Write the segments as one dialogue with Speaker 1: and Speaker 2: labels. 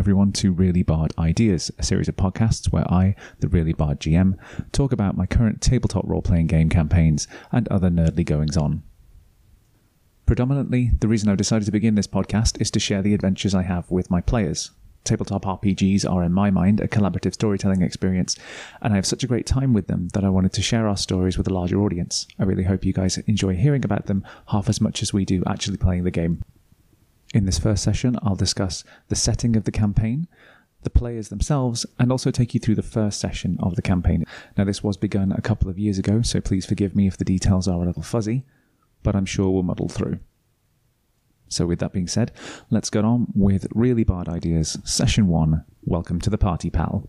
Speaker 1: everyone to Really Bard Ideas, a series of podcasts where I, the Really Bard GM, talk about my current tabletop role playing game campaigns and other nerdly goings on. Predominantly, the reason I've decided to begin this podcast is to share the adventures I have with my players. Tabletop RPGs are, in my mind, a collaborative storytelling experience, and I have such a great time with them that I wanted to share our stories with a larger audience. I really hope you guys enjoy hearing about them half as much as we do actually playing the game. In this first session, I'll discuss the setting of the campaign, the players themselves, and also take you through the first session of the campaign. Now, this was begun a couple of years ago, so please forgive me if the details are a little fuzzy, but I'm sure we'll muddle through. So, with that being said, let's get on with Really Bad Ideas, Session 1 Welcome to the Party, pal.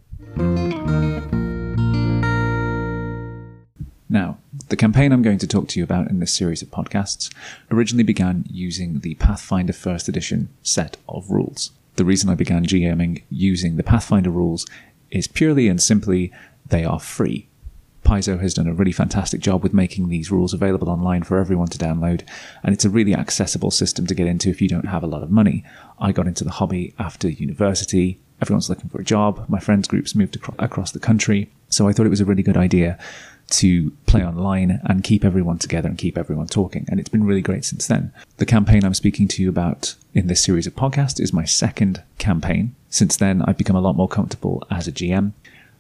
Speaker 1: Now, the campaign I'm going to talk to you about in this series of podcasts originally began using the Pathfinder First Edition set of rules. The reason I began GMing using the Pathfinder rules is purely and simply they are free. Paizo has done a really fantastic job with making these rules available online for everyone to download, and it's a really accessible system to get into if you don't have a lot of money. I got into the hobby after university. Everyone's looking for a job. My friends' groups moved acro- across the country, so I thought it was a really good idea to play online and keep everyone together and keep everyone talking. And it's been really great since then. The campaign I'm speaking to you about in this series of podcasts is my second campaign. Since then, I've become a lot more comfortable as a GM.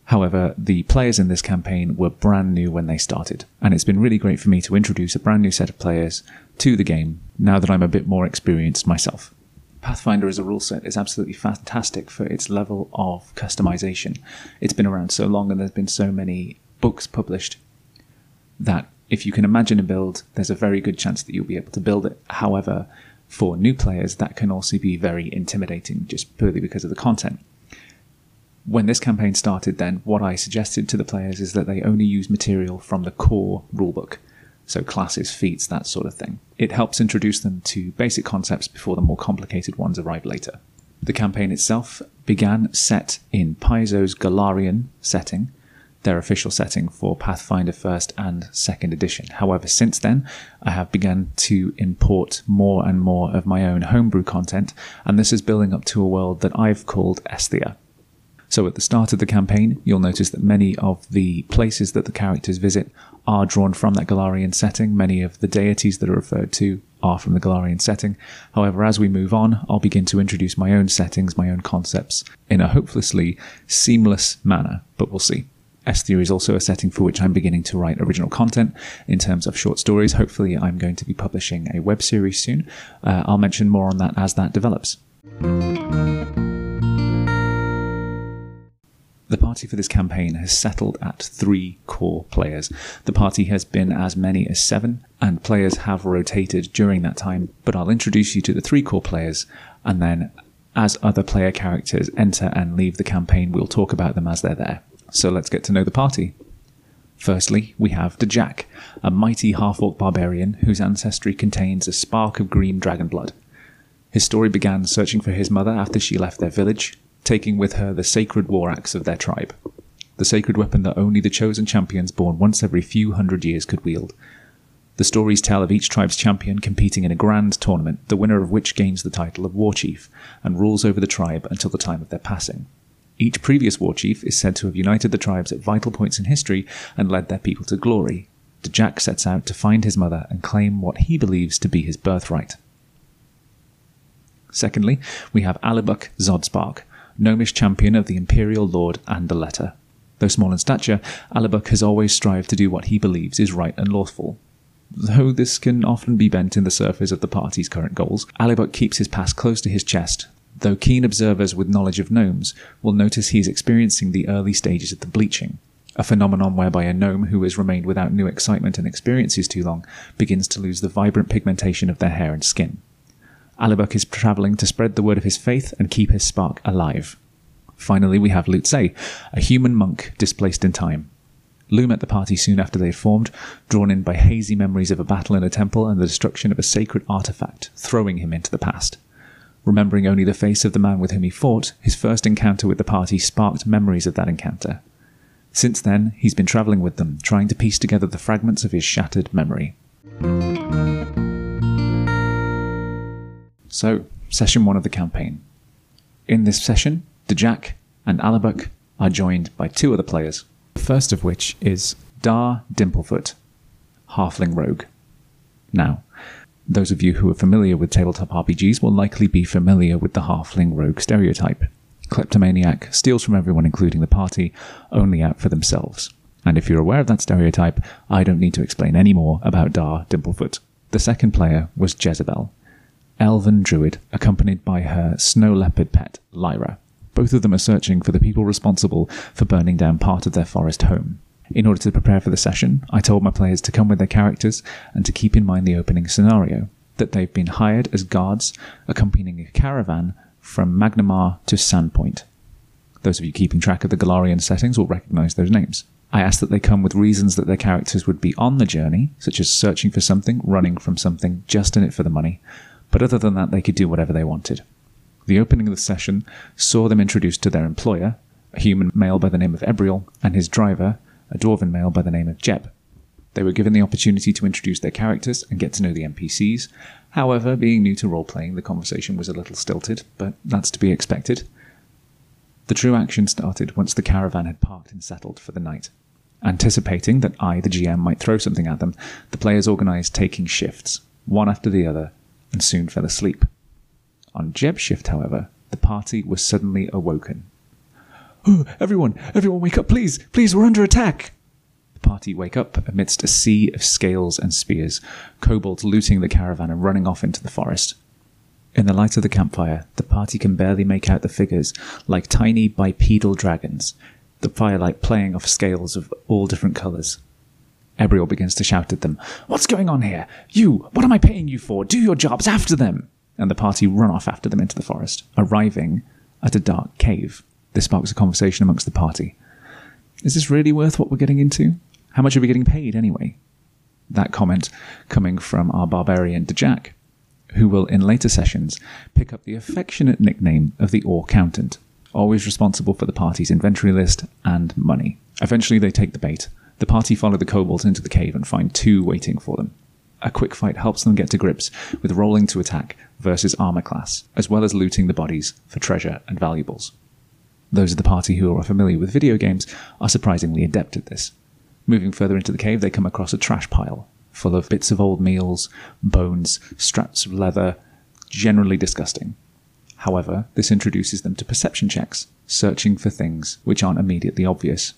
Speaker 1: However, the players in this campaign were brand new when they started, and it's been really great for me to introduce a brand new set of players to the game now that I'm a bit more experienced myself. Pathfinder as a rule set is absolutely fantastic for its level of customization. It's been around so long and there's been so many books published that if you can imagine a build, there's a very good chance that you'll be able to build it. However, for new players, that can also be very intimidating just purely because of the content when this campaign started, then what I suggested to the players is that they only use material from the core rulebook. So classes, feats, that sort of thing. It helps introduce them to basic concepts before the more complicated ones arrive later. The campaign itself began set in Paizo's Golarion setting, their official setting for Pathfinder First and Second Edition. However, since then, I have begun to import more and more of my own homebrew content, and this is building up to a world that I've called Esthia. So at the start of the campaign, you'll notice that many of the places that the characters visit are drawn from that Golarion setting. Many of the deities that are referred to are from the Golarion setting. However, as we move on, I'll begin to introduce my own settings, my own concepts in a hopelessly seamless manner, but we'll see. Esthia is also a setting for which I'm beginning to write original content in terms of short stories. Hopefully, I'm going to be publishing a web series soon. Uh, I'll mention more on that as that develops. The party for this campaign has settled at three core players. The party has been as many as seven, and players have rotated during that time, but I'll introduce you to the three core players, and then as other player characters enter and leave the campaign, we'll talk about them as they're there. So let's get to know the party. Firstly, we have Dejak, a mighty half orc barbarian whose ancestry contains a spark of green dragon blood. His story began searching for his mother after she left their village, taking with her the sacred war axe of their tribe, the sacred weapon that only the chosen champions born once every few hundred years could wield. The stories tell of each tribe's champion competing in a grand tournament, the winner of which gains the title of war chief and rules over the tribe until the time of their passing. Each previous war chief is said to have united the tribes at vital points in history and led their people to glory. Jack sets out to find his mother and claim what he believes to be his birthright. Secondly, we have Alibuk Zodspark, gnomish champion of the Empyreal Lord Andoletta. Though small in stature, Alibuk has always strived to do what he believes is right and lawful. Though this can often be bent in the surface of the party's current goals, Alibuk keeps his past close to his chest, though keen observers with knowledge of gnomes will notice he is experiencing the early stages of the bleaching, a phenomenon whereby a gnome who has remained without new excitement and experiences too long begins to lose the vibrant pigmentation of their hair and skin. Alibuk is travelling to spread the word of his faith and keep his spark alive. Finally, we have Lutze, a human monk displaced in time. Lou met the party soon after they formed, drawn in by hazy memories of a battle in a temple and the destruction of a sacred artifact, throwing him into the past. Remembering only the face of the man with whom he fought, his first encounter with the party sparked memories of that encounter. Since then, he's been travelling with them, trying to piece together the fragments of his shattered memory. So, session one of the campaign. In this session, Dejak and Alabuk are joined by two other players, the first of which is Dar Dimplefoot, Halfling Rogue. Now, those of you who are familiar with tabletop RPGs will likely be familiar with the Halfling Rogue stereotype. Kleptomaniac steals from everyone, including the party, only out for themselves. And if you're aware of that stereotype, I don't need to explain any more about Dar Dimplefoot. The second player was Jezebel, elven druid accompanied by her snow leopard pet, Lyra. Both of them are searching for the people responsible for burning down part of their forest home. In order to prepare for the session, I told my players to come with their characters and to keep in mind the opening scenario that they've been hired as guards accompanying a caravan from Magnimar to Sandpoint. Those of you keeping track of the Golarion settings will recognize those names. I asked that they come with reasons that their characters would be on the journey, such as searching for something, running from something, just in it for the money, but other than that, they could do whatever they wanted. The opening of the session saw them introduced to their employer, a human male by the name of Ebriel, and his driver, a dwarven male by the name of Jeb. They were given the opportunity to introduce their characters and get to know the NPCs. However, being new to role playing, the conversation was a little stilted, but that's to be expected. The true action started once the caravan had parked and settled for the night. Anticipating that I, the GM, might throw something at them, the players organized taking shifts, one after the other, and soon fell asleep. On Jeb's shift, however, the party was suddenly awoken. Oh, everyone, everyone wake up, please, please, we're under attack. The party wake up amidst a sea of scales and spears, kobolds looting the caravan and running off into the forest. In the light of the campfire, the party can barely make out the figures, like tiny bipedal dragons, the firelight playing off scales of all different colours. Ebriel begins to shout at them, What's going on here? You, what am I paying you for? Do your jobs after them! And the party run off after them into the forest, arriving at a dark cave. This sparks a conversation amongst the party. Is this really worth what we're getting into? How much are we getting paid anyway? That comment coming from our barbarian Dejak, who will in later sessions pick up the affectionate nickname of the Orc Accountant, always responsible for the party's inventory list and money. Eventually they take the bait the party follow the kobolds into the cave and find two waiting for them. A quick fight helps them get to grips with rolling to attack versus armor class, as well as looting the bodies for treasure and valuables. Those of the party who are familiar with video games are surprisingly adept at this. Moving further into the cave, they come across a trash pile full of bits of old meals, bones, straps of leather, generally disgusting. However, this introduces them to perception checks, searching for things which aren't immediately obvious.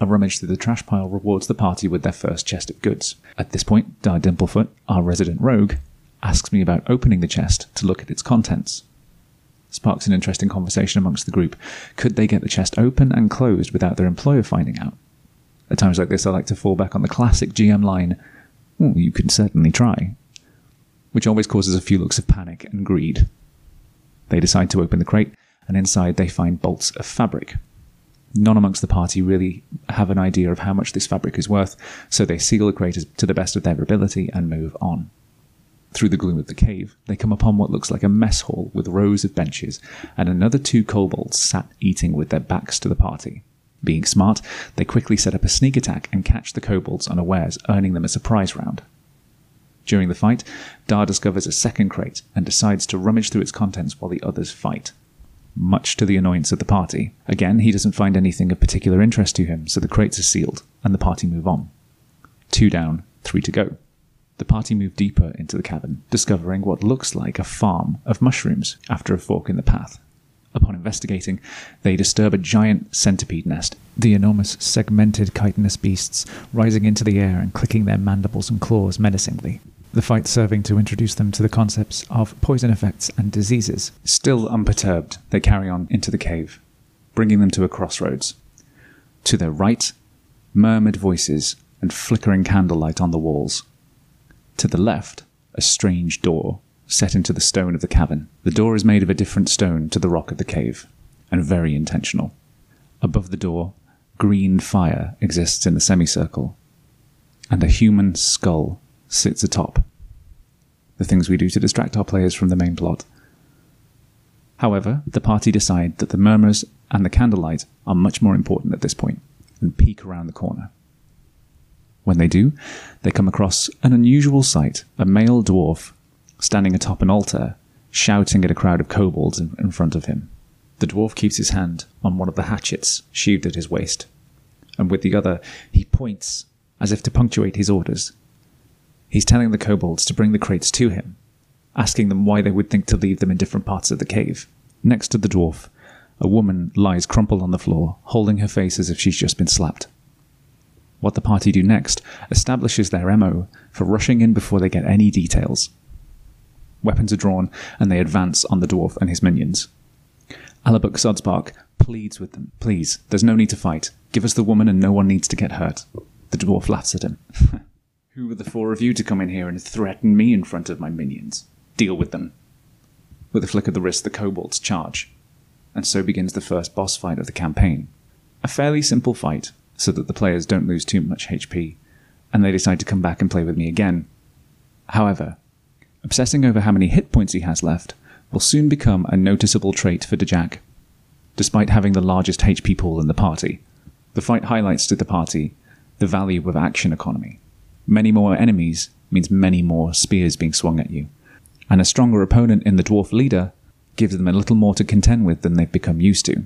Speaker 1: A rummage through the trash pile rewards the party with their first chest of goods. At this point, Dar Dimplefoot, our resident rogue, asks me about opening the chest to look at its contents. Sparks an interesting conversation amongst the group. Could they get the chest open and closed without their employer finding out? At times like this, I like to fall back on the classic GM line, well, you can certainly try, which always causes a few looks of panic and greed. They decide to open the crate, and inside they find bolts of fabric, None amongst the party really have an idea of how much this fabric is worth, so they seal the crate to the best of their ability and move on. Through the gloom of the cave, they come upon what looks like a mess hall with rows of benches, and another two kobolds sat eating with their backs to the party. Being smart, they quickly set up a sneak attack and catch the kobolds unawares, earning them a surprise round. During the fight, Dar discovers a second crate and decides to rummage through its contents while the others fight much to the annoyance of the party. Again, he doesn't find anything of particular interest to him, so the crates are sealed, and the party move on. Two down, three to go. The party move deeper into the cavern, discovering what looks like a farm of mushrooms after a fork in the path. Upon investigating, they disturb a giant centipede nest, the enormous segmented chitinous beasts rising into the air and clicking their mandibles and claws menacingly the fight serving to introduce them to the concepts of poison effects and diseases. Still unperturbed, they carry on into the cave, bringing them to a crossroads. To their right, murmured voices and flickering candlelight on the walls. To the left, a strange door set into the stone of the cavern. The door is made of a different stone to the rock of the cave, and very intentional. Above the door, green fire exists in the semicircle, and a human skull sits atop. The things we do to distract our players from the main plot. However, the party decide that the murmurs and the candlelight are much more important at this point and peek around the corner. When they do, they come across an unusual sight a male dwarf standing atop an altar, shouting at a crowd of kobolds in, front of him. The dwarf keeps his hand on one of the hatchets sheathed at his waist, and with the other he points as if to punctuate his orders. He's telling the kobolds to bring the crates to him, asking them why they would think to leave them in different parts of the cave. Next to the dwarf, a woman lies crumpled on the floor, holding her face as if she's just been slapped. What the party do next establishes their MO for rushing in before they get any details. Weapons are drawn, and they advance on the dwarf and his minions. Alabuk Sodspark pleads with them, Please, there's no need to fight. Give us the woman, and no one needs to get hurt. The dwarf laughs at him. Who are the four of you to come in here and threaten me in front of my minions? Deal with them. With a flick of the wrist, the kobolds charge, and so begins the first boss fight of the campaign. A fairly simple fight, so that the players don't lose too much HP, and they decide to come back and play with me again. However, obsessing over how many hit points he has left will soon become a noticeable trait for Dejak, despite having the largest HP pool in the party. The fight highlights to the party the value of action economy. Many more enemies means many more spears being swung at you, and a stronger opponent in the dwarf leader gives them a little more to contend with than they've become used to.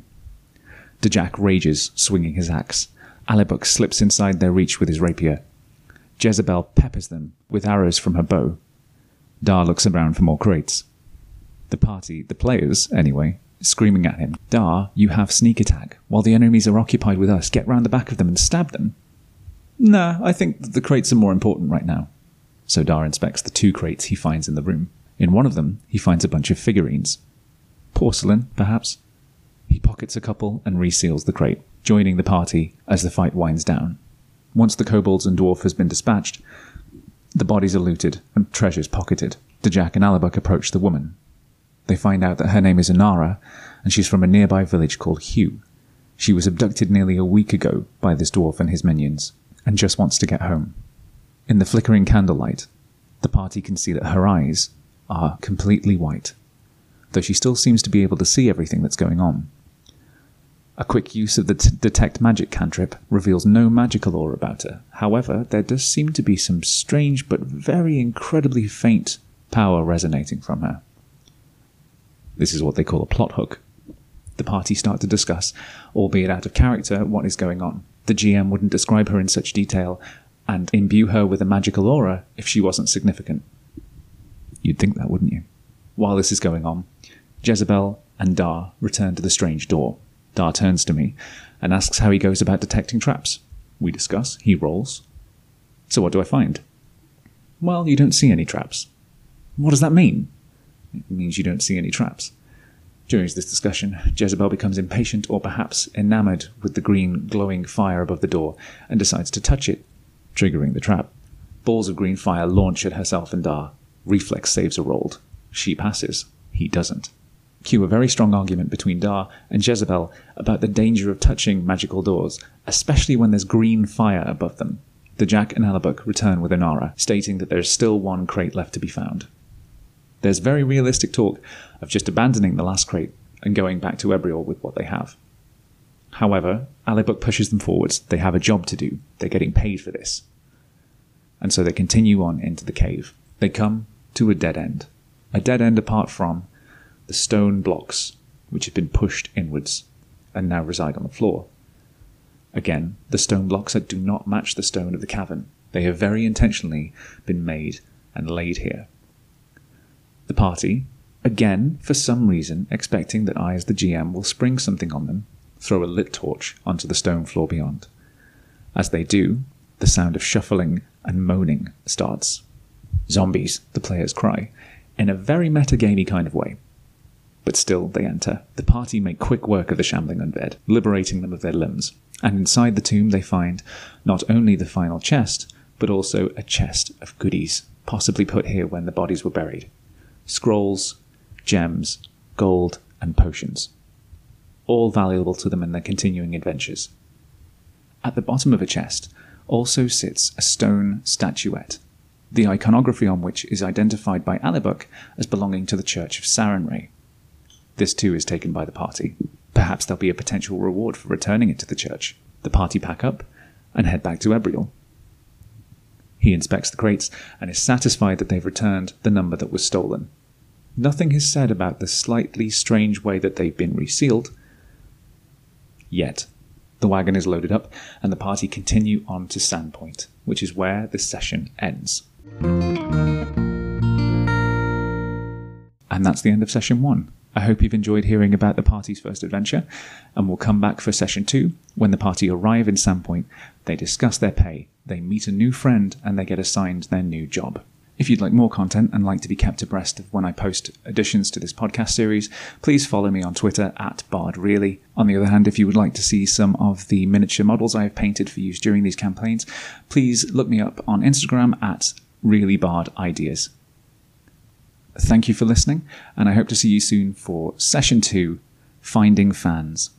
Speaker 1: Dejak rages, swinging his axe. Alibuk slips inside their reach with his rapier. Jezebel peppers them with arrows from her bow. Dar looks around for more crates. The party, the players, anyway, screaming at him, Dar, you have sneak attack. While the enemies are occupied with us, get round the back of them and stab them. Nah, I think the crates are more important right now. So Dar inspects the two crates he finds in the room. In one of them, he finds a bunch of figurines. Porcelain, perhaps? He pockets a couple and reseals the crate, joining the party as the fight winds down. Once the kobolds and dwarf has been dispatched, the bodies are looted and treasures pocketed. Dejak and Alabuk approach the woman. They find out that her name is Inara, and she's from a nearby village called Hugh. She was abducted nearly a week ago by this dwarf and his minions, and just wants to get home. In the flickering candlelight, the party can see that her eyes are completely white, though she still seems to be able to see everything that's going on. A quick use of the t- detect magic cantrip reveals no magical aura about her. However, there does seem to be some strange but very incredibly faint power resonating from her. This is what they call a plot hook. The party start to discuss, albeit out of character, what is going on. The GM wouldn't describe her in such detail and imbue her with a magical aura if she wasn't significant. You'd think that, wouldn't you? While this is going on, Jezebel and Dar return to the strange door. Dar turns to me and asks how he goes about detecting traps. We discuss, he rolls. So what do I find? Well, you don't see any traps. What does that mean? It means you don't see any traps. During this discussion, Jezebel becomes impatient or perhaps enamored with the green glowing fire above the door and decides to touch it, triggering the trap. Balls of green fire launch at herself and Dar. Reflex saves are rolled. She passes. He doesn't cue a very strong argument between Dar and Jezebel about the danger of touching magical doors, especially when there's green fire above them. Dejak and Alabuk return with Inara, stating that there is still one crate left to be found. There's very realistic talk of just abandoning the last crate and going back to Ebriel with what they have. However, Alibuk pushes them forwards. They have a job to do. They're getting paid for this. And so they continue on into the cave. They come to a dead end. A dead end apart from the stone blocks which had been pushed inwards and now reside on the floor. Again, the stone blocks that do not match the stone of the cavern. They have very intentionally been made and laid here. The party, again, for some reason, expecting that I, as the GM, will spring something on them, throw a lit torch onto the stone floor beyond. As they do, the sound of shuffling and moaning starts. Zombies, the players cry, in a very metagamey kind of way but still they enter. The party make quick work of the shambling undead, liberating them of their limbs. And inside the tomb they find not only the final chest, but also a chest of goodies, possibly put here when the bodies were buried. Scrolls, gems, gold, and potions. All valuable to them in their continuing adventures. At the bottom of a chest also sits a stone statuette, the iconography on which is identified by Alibuk as belonging to the Church of Sarenrae. This too is taken by the party. Perhaps there'll be a potential reward for returning it to the church. The party pack up and head back to Ebriel. He inspects the crates and is satisfied that they've returned the number that was stolen. Nothing is said about the slightly strange way that they've been resealed. Yet. The wagon is loaded up, and the party continue on to Sandpoint, which is where the session ends. And that's the end of session one. I hope you've enjoyed hearing about the party's first adventure, and we'll come back for session two when the party arrive in Sandpoint. They discuss their pay, they meet a new friend, and they get assigned their new job. If you'd like more content and like to be kept abreast of when I post additions to this podcast series, please follow me on Twitter at BardReally. On the other hand, if you would like to see some of the miniature models I have painted for use during these campaigns, please look me up on Instagram at ReallyBardIdeas. Thank you for listening, and I hope to see you soon for session two Finding Fans.